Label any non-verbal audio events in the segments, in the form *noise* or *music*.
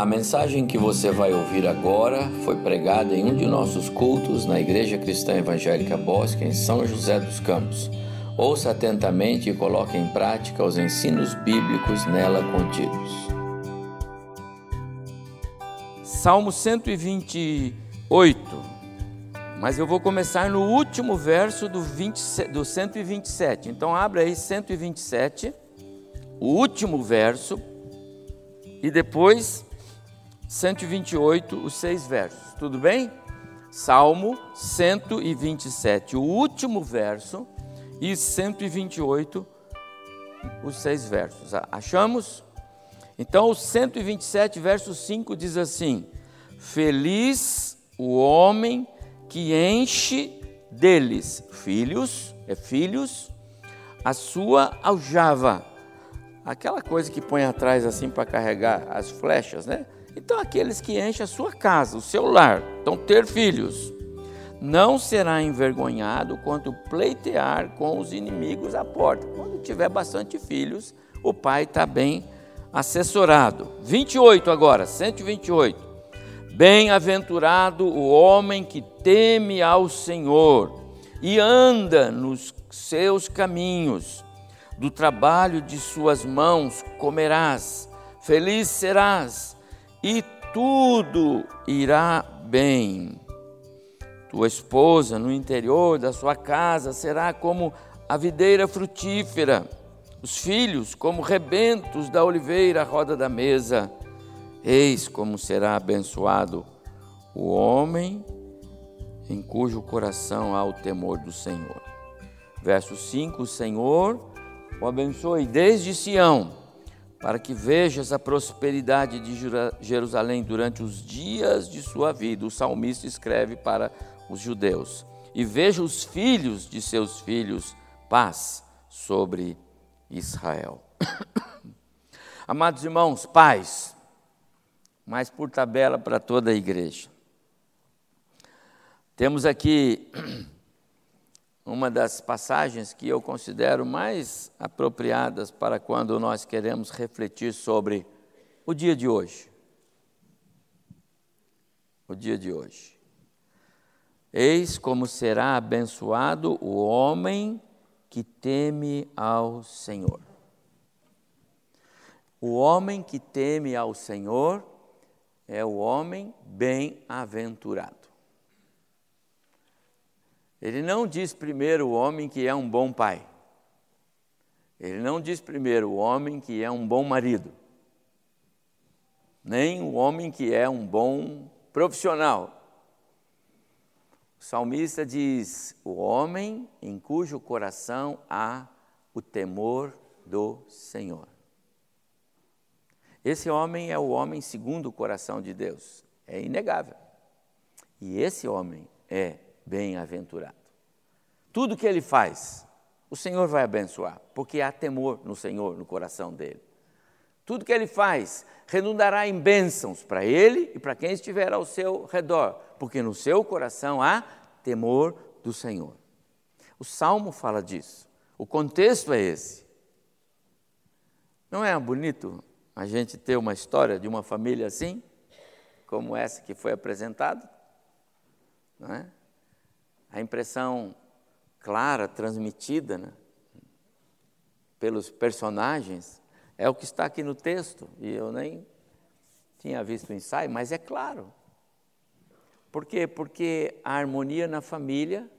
A mensagem que você vai ouvir agora foi pregada em um de nossos cultos na Igreja Cristã Evangélica Bosque, em São José dos Campos. Ouça atentamente e coloque em prática os ensinos bíblicos nela contidos. Salmo 128. Mas eu vou começar no último verso do, 20, do 127. Então, abra aí 127, o último verso, e depois 128, os seis versos. Tudo bem? Salmo 127, o último verso, e 128, os seis versos. Achamos? Então, o 127, verso 5 diz assim: Feliz o homem que enche deles filhos, é filhos, a sua aljava. Aquela coisa que põe atrás assim para carregar as flechas, né? Então, aqueles que enchem a sua casa, o seu lar, então ter filhos, não será envergonhado quanto pleitear com os inimigos à porta. Quando tiver bastante filhos, o pai está bem assessorado. 28 agora, 128. Bem-aventurado o homem que teme ao Senhor e anda nos seus caminhos. Do trabalho de suas mãos comerás, feliz serás e tudo irá bem. Tua esposa no interior da sua casa será como a videira frutífera, os filhos como rebentos da oliveira à roda da mesa. Eis como será abençoado o homem em cujo coração há o temor do Senhor. Verso 5: O Senhor o abençoe desde Sião para que vejas a prosperidade de Jerusalém durante os dias de sua vida. O salmista escreve para os judeus. E veja os filhos de seus filhos, paz sobre Israel. *coughs* Amados irmãos, paz, mas por tabela para toda a igreja. Temos aqui uma das passagens que eu considero mais apropriadas para quando nós queremos refletir sobre o dia de hoje. O dia de hoje. Eis como será abençoado o homem que teme ao Senhor. O homem que teme ao Senhor é o homem bem-aventurado. Ele não diz primeiro o homem que é um bom pai. Ele não diz primeiro o homem que é um bom marido. Nem o homem que é um bom profissional. O salmista diz: o homem em cujo coração há o temor do Senhor. Esse homem é o homem segundo o coração de Deus, é inegável. E esse homem é bem-aventurado. Tudo que ele faz, o Senhor vai abençoar, porque há temor no Senhor, no coração dele. Tudo que ele faz redundará em bênçãos para ele e para quem estiver ao seu redor, porque no seu coração há temor do Senhor. O salmo fala disso. O contexto é esse. Não é bonito a gente ter uma história de uma família assim, como essa que foi apresentada? Não é? A impressão clara, transmitida né, pelos personagens, é o que está aqui no texto, e eu nem tinha visto o ensaio, mas é claro. Por quê? Porque a harmonia na família,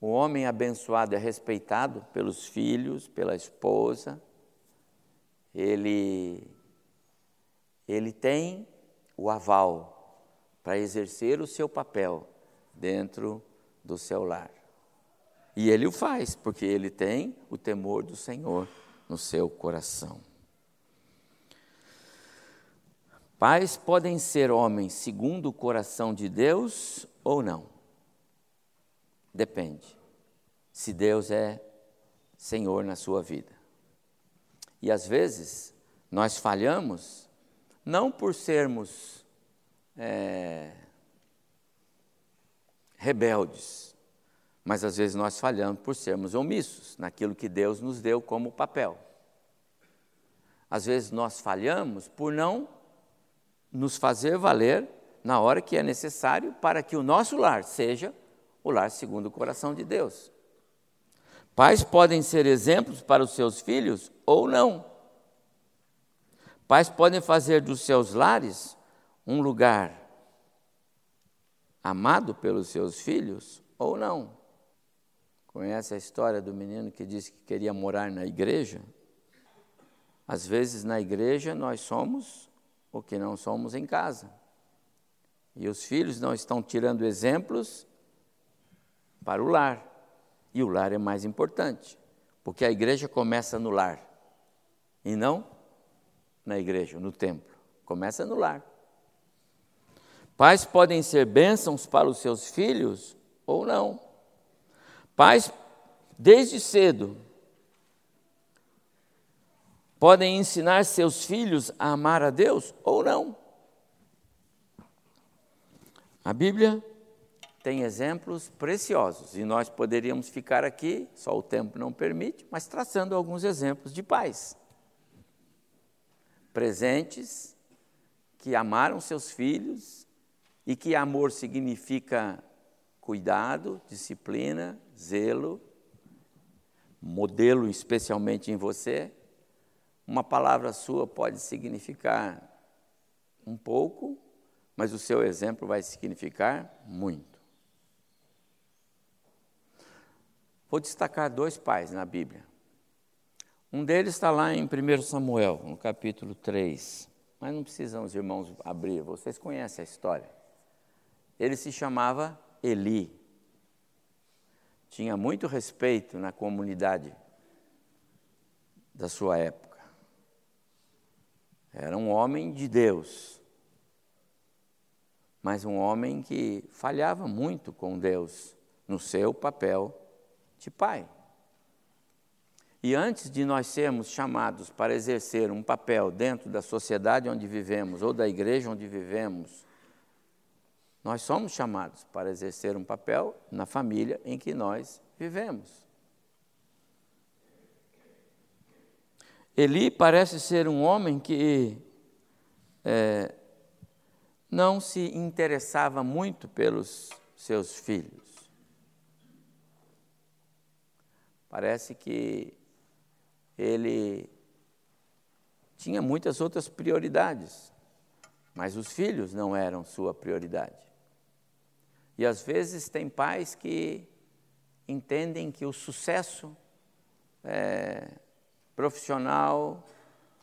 o homem abençoado é respeitado pelos filhos, pela esposa, ele, ele tem o aval para exercer o seu papel dentro do seu lar. E ele o faz, porque ele tem o temor do Senhor no seu coração. Pais podem ser homens segundo o coração de Deus ou não. Depende. Se Deus é Senhor na sua vida. E às vezes nós falhamos não por sermos é, rebeldes. Mas às vezes nós falhamos por sermos omissos naquilo que Deus nos deu como papel. Às vezes nós falhamos por não nos fazer valer na hora que é necessário para que o nosso lar seja o lar segundo o coração de Deus. Pais podem ser exemplos para os seus filhos ou não. Pais podem fazer dos seus lares um lugar amado pelos seus filhos ou não. Conhece a história do menino que disse que queria morar na igreja? Às vezes na igreja nós somos o que não somos em casa. E os filhos não estão tirando exemplos para o lar. E o lar é mais importante, porque a igreja começa no lar e não na igreja, no templo. Começa no lar. Pais podem ser bênçãos para os seus filhos ou não. Pais, desde cedo, podem ensinar seus filhos a amar a Deus ou não. A Bíblia tem exemplos preciosos e nós poderíamos ficar aqui, só o tempo não permite, mas traçando alguns exemplos de pais presentes que amaram seus filhos e que amor significa cuidado, disciplina, zelo, modelo especialmente em você. Uma palavra sua pode significar um pouco, mas o seu exemplo vai significar muito. Vou destacar dois pais na Bíblia. Um deles está lá em 1 Samuel, no capítulo 3. Mas não precisam os irmãos abrir, vocês conhecem a história. Ele se chamava Eli. Tinha muito respeito na comunidade da sua época. Era um homem de Deus, mas um homem que falhava muito com Deus no seu papel de pai. E antes de nós sermos chamados para exercer um papel dentro da sociedade onde vivemos ou da igreja onde vivemos, nós somos chamados para exercer um papel na família em que nós vivemos. Eli parece ser um homem que é, não se interessava muito pelos seus filhos. Parece que ele tinha muitas outras prioridades, mas os filhos não eram sua prioridade. E às vezes tem pais que entendem que o sucesso é, profissional,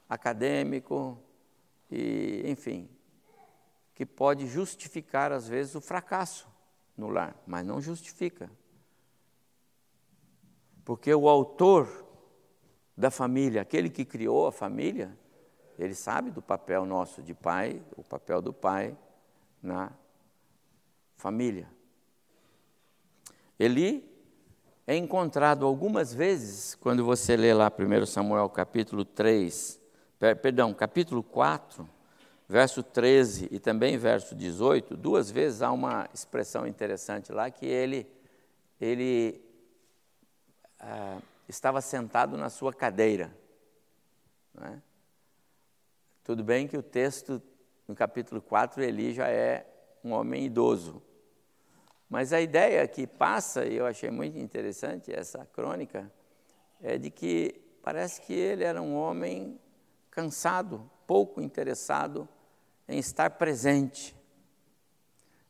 acadêmico, e, enfim, que pode justificar às vezes o fracasso no lar, mas não justifica. Porque o autor da família, aquele que criou a família, ele sabe do papel nosso de pai, o papel do pai na família. Eli é encontrado algumas vezes, quando você lê lá 1 Samuel capítulo 3, perdão, capítulo 4, verso 13 e também verso 18, duas vezes há uma expressão interessante lá que ele, ele ah, estava sentado na sua cadeira. É? Tudo bem que o texto, no capítulo 4, Eli já é um homem idoso. Mas a ideia que passa, e eu achei muito interessante essa crônica, é de que parece que ele era um homem cansado, pouco interessado em estar presente.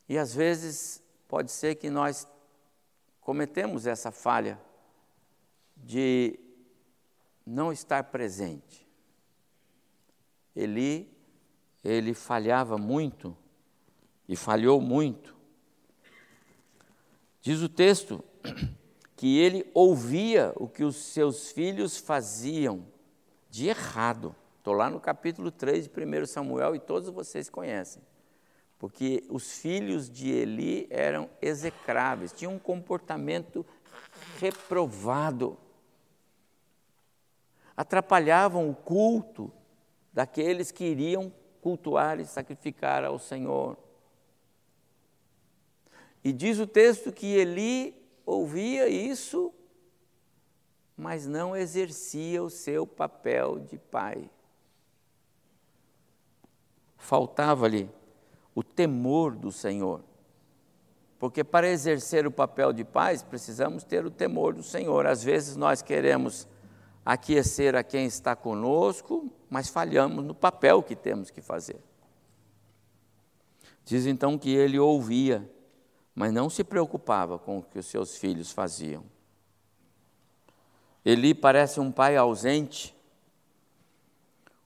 E às vezes pode ser que nós cometemos essa falha de não estar presente. Eli, ele falhava muito e falhou muito. Diz o texto que ele ouvia o que os seus filhos faziam de errado. Estou lá no capítulo 3 de 1 Samuel e todos vocês conhecem. Porque os filhos de Eli eram execráveis, tinham um comportamento reprovado atrapalhavam o culto daqueles que iriam cultuar e sacrificar ao Senhor. E diz o texto que Eli ouvia isso, mas não exercia o seu papel de pai. faltava-lhe o temor do Senhor. Porque para exercer o papel de pais, precisamos ter o temor do Senhor. Às vezes nós queremos aquecer a quem está conosco, mas falhamos no papel que temos que fazer. Diz então que ele ouvia, mas não se preocupava com o que os seus filhos faziam. Eli parece um pai ausente,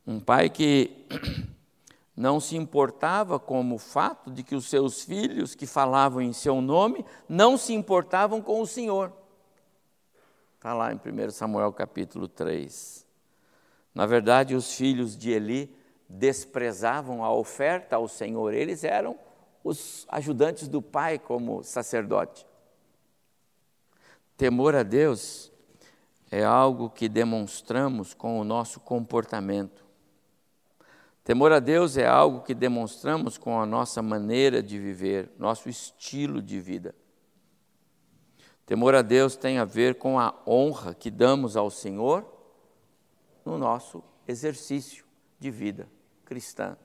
um pai que *clears throat* não se importava com o fato de que os seus filhos, que falavam em seu nome, não se importavam com o Senhor. Está lá em 1 Samuel capítulo 3. Na verdade, os filhos de Eli desprezavam a oferta ao Senhor, eles eram os ajudantes do pai como sacerdote. Temor a Deus é algo que demonstramos com o nosso comportamento. Temor a Deus é algo que demonstramos com a nossa maneira de viver, nosso estilo de vida. Temor a Deus tem a ver com a honra que damos ao Senhor no nosso exercício de vida cristã.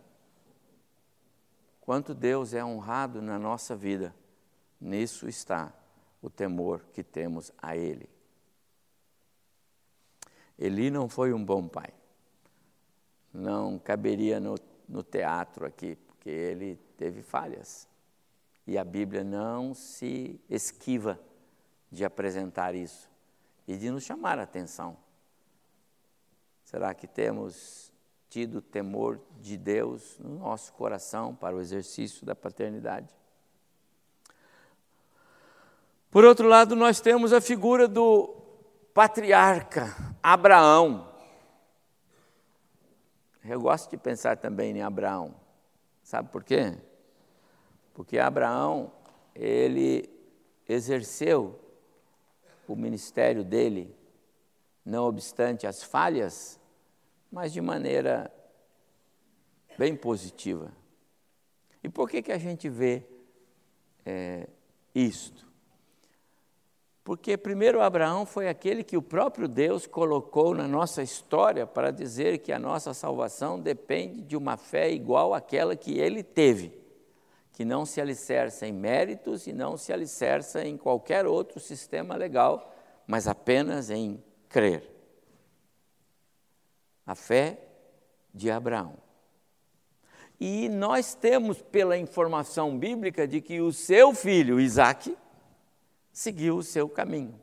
Quanto Deus é honrado na nossa vida, nisso está o temor que temos a Ele. Eli não foi um bom pai não caberia no, no teatro aqui, porque ele teve falhas. E a Bíblia não se esquiva de apresentar isso e de nos chamar a atenção. Será que temos tido temor de Deus no nosso coração para o exercício da paternidade? Por outro lado, nós temos a figura do patriarca Abraão. Eu gosto de pensar também em Abraão. Sabe por quê? Porque Abraão, ele exerceu o ministério dele, não obstante as falhas, mas de maneira bem positiva. E por que, que a gente vê é, isto? Porque primeiro Abraão foi aquele que o próprio Deus colocou na nossa história para dizer que a nossa salvação depende de uma fé igual àquela que ele teve, que não se alicerça em méritos e não se alicerça em qualquer outro sistema legal, mas apenas em crer. A fé de Abraão. E nós temos, pela informação bíblica, de que o seu filho Isaque seguiu o seu caminho.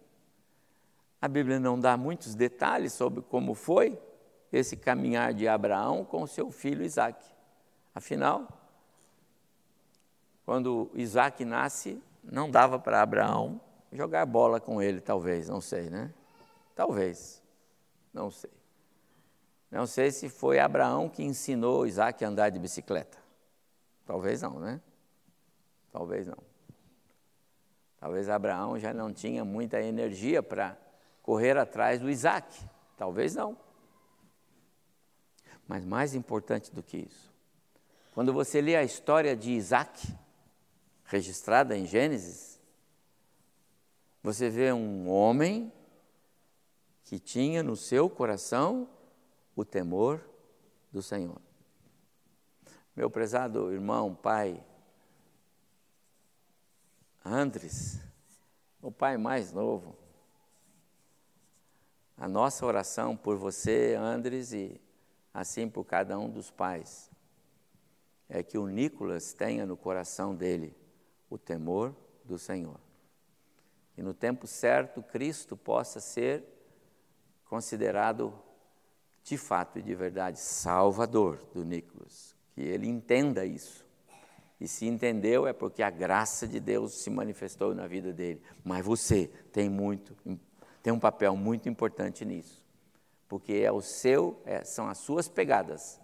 A Bíblia não dá muitos detalhes sobre como foi esse caminhar de Abraão com seu filho Isaac. Afinal, quando Isaac nasce, não dava para Abraão jogar bola com ele, talvez, não sei, né? Talvez, não sei. Não sei se foi Abraão que ensinou Isaac a andar de bicicleta. Talvez não, né? Talvez não. Talvez Abraão já não tinha muita energia para correr atrás do Isaac. Talvez não. Mas mais importante do que isso, quando você lê a história de Isaac, registrada em Gênesis, você vê um homem que tinha no seu coração o temor do Senhor. Meu prezado irmão, pai, Andres, o pai mais novo. A nossa oração por você, Andres, e assim por cada um dos pais, é que o Nicolas tenha no coração dele o temor do Senhor. E no tempo certo, Cristo possa ser considerado de fato e de verdade Salvador do Nicolas. Que ele entenda isso e se entendeu é porque a graça de Deus se manifestou na vida dele. Mas você tem muito, tem um papel muito importante nisso, porque é o seu, é, são as suas pegadas,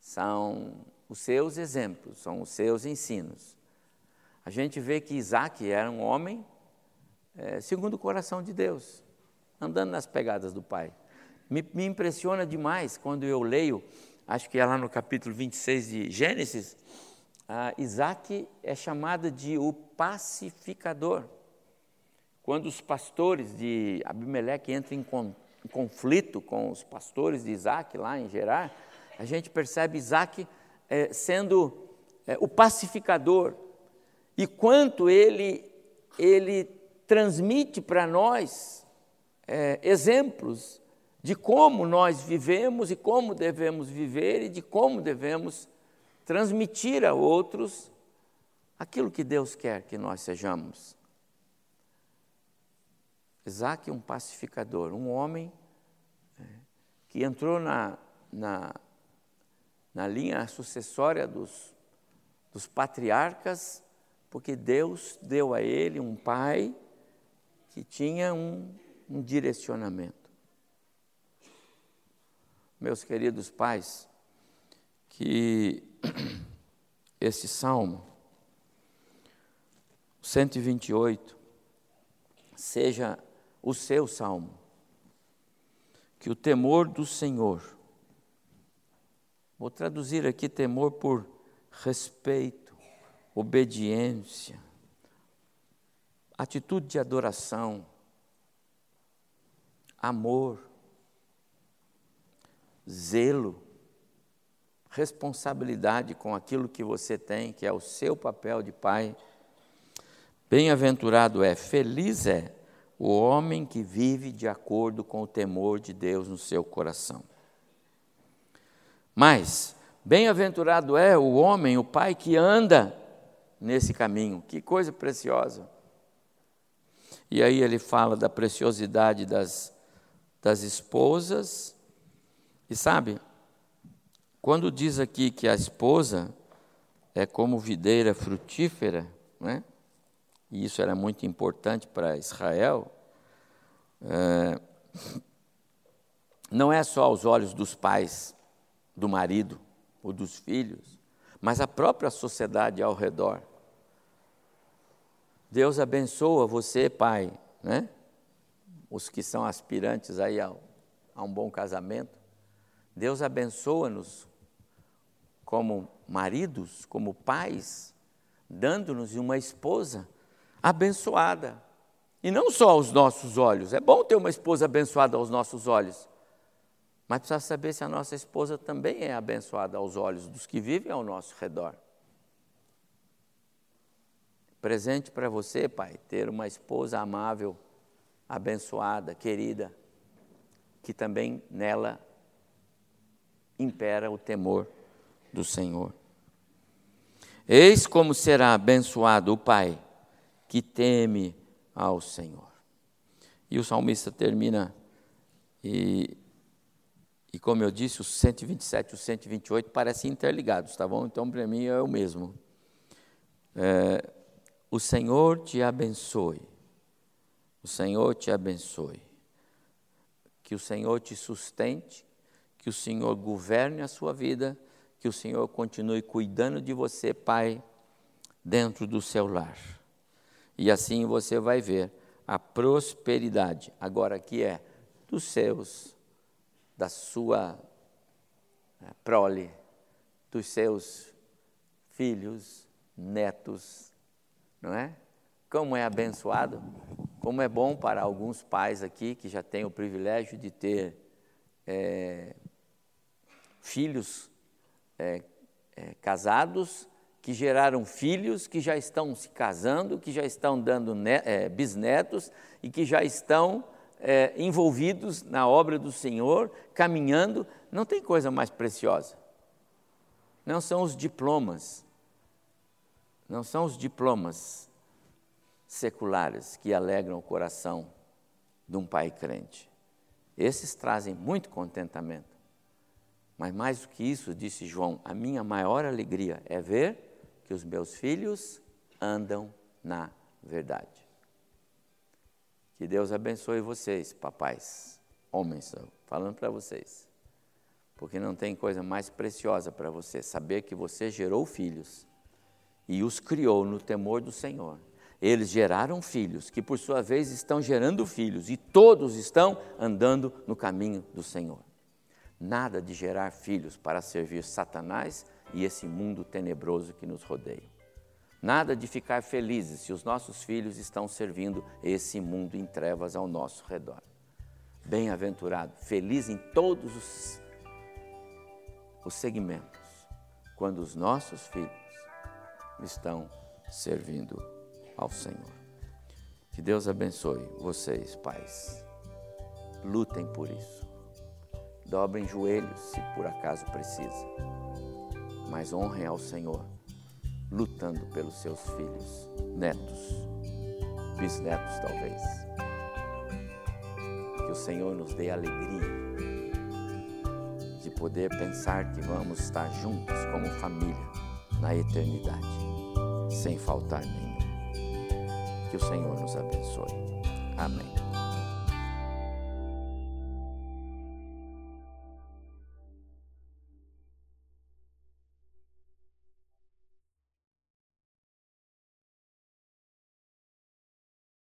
são os seus exemplos, são os seus ensinos. A gente vê que Isaac era um homem é, segundo o coração de Deus, andando nas pegadas do pai. Me, me impressiona demais quando eu leio, acho que é lá no capítulo 26 de Gênesis, ah, Isaac é chamado de o pacificador. Quando os pastores de Abimeleque entram em, con, em conflito com os pastores de Isaac lá em Gerar, a gente percebe Isaac é, sendo é, o pacificador e quanto ele, ele transmite para nós é, exemplos de como nós vivemos e como devemos viver e de como devemos transmitir a outros aquilo que Deus quer que nós sejamos. Isaac um pacificador, um homem é, que entrou na, na, na linha sucessória dos, dos patriarcas, porque Deus deu a ele um pai que tinha um, um direcionamento. Meus queridos pais, que *clears throat* esse salmo 128 seja o seu salmo. Que o temor do Senhor, vou traduzir aqui temor por respeito, obediência, atitude de adoração, amor, zelo, responsabilidade com aquilo que você tem, que é o seu papel de pai. Bem-aventurado é, feliz é o homem que vive de acordo com o temor de Deus no seu coração. Mas, bem-aventurado é o homem, o pai que anda nesse caminho, que coisa preciosa. E aí ele fala da preciosidade das, das esposas, e sabe, quando diz aqui que a esposa é como videira frutífera, não é? e isso era muito importante para Israel, é, *laughs* não é só aos olhos dos pais, do marido ou dos filhos, mas a própria sociedade ao redor. Deus abençoa você, pai, né? Os que são aspirantes aí a um bom casamento. Deus abençoa-nos como maridos, como pais, dando-nos uma esposa abençoada. E não só aos nossos olhos. É bom ter uma esposa abençoada aos nossos olhos. Mas precisa saber se a nossa esposa também é abençoada aos olhos dos que vivem ao nosso redor. Presente para você, pai, ter uma esposa amável, abençoada, querida, que também nela impera o temor do Senhor. Eis como será abençoado o pai que teme ao Senhor. E o salmista termina, e, e como eu disse, os 127 e os 128 parecem interligados, tá bom? Então, para mim, é o mesmo. É, o Senhor te abençoe. O Senhor te abençoe. Que o Senhor te sustente, que o Senhor governe a sua vida, que o Senhor continue cuidando de você, Pai, dentro do seu lar. E assim você vai ver a prosperidade, agora que é dos seus, da sua né, prole, dos seus filhos, netos, não é? Como é abençoado, como é bom para alguns pais aqui que já têm o privilégio de ter é, filhos é, é, casados que geraram filhos, que já estão se casando, que já estão dando é, bisnetos e que já estão é, envolvidos na obra do Senhor, caminhando. Não tem coisa mais preciosa. Não são os diplomas, não são os diplomas seculares que alegram o coração de um pai crente. Esses trazem muito contentamento. Mas mais do que isso, disse João, a minha maior alegria é ver que os meus filhos andam na verdade. Que Deus abençoe vocês, papais, homens, falando para vocês. Porque não tem coisa mais preciosa para você saber que você gerou filhos e os criou no temor do Senhor. Eles geraram filhos que, por sua vez, estão gerando filhos e todos estão andando no caminho do Senhor. Nada de gerar filhos para servir Satanás e esse mundo tenebroso que nos rodeia. Nada de ficar felizes se os nossos filhos estão servindo esse mundo em trevas ao nosso redor. Bem-aventurado, feliz em todos os, os segmentos, quando os nossos filhos estão servindo ao Senhor. Que Deus abençoe vocês, pais. Lutem por isso. Dobrem joelhos se por acaso precisa. Mas honrem ao Senhor, lutando pelos seus filhos, netos, bisnetos talvez. Que o Senhor nos dê alegria de poder pensar que vamos estar juntos como família na eternidade, sem faltar nenhum. Que o Senhor nos abençoe. Amém.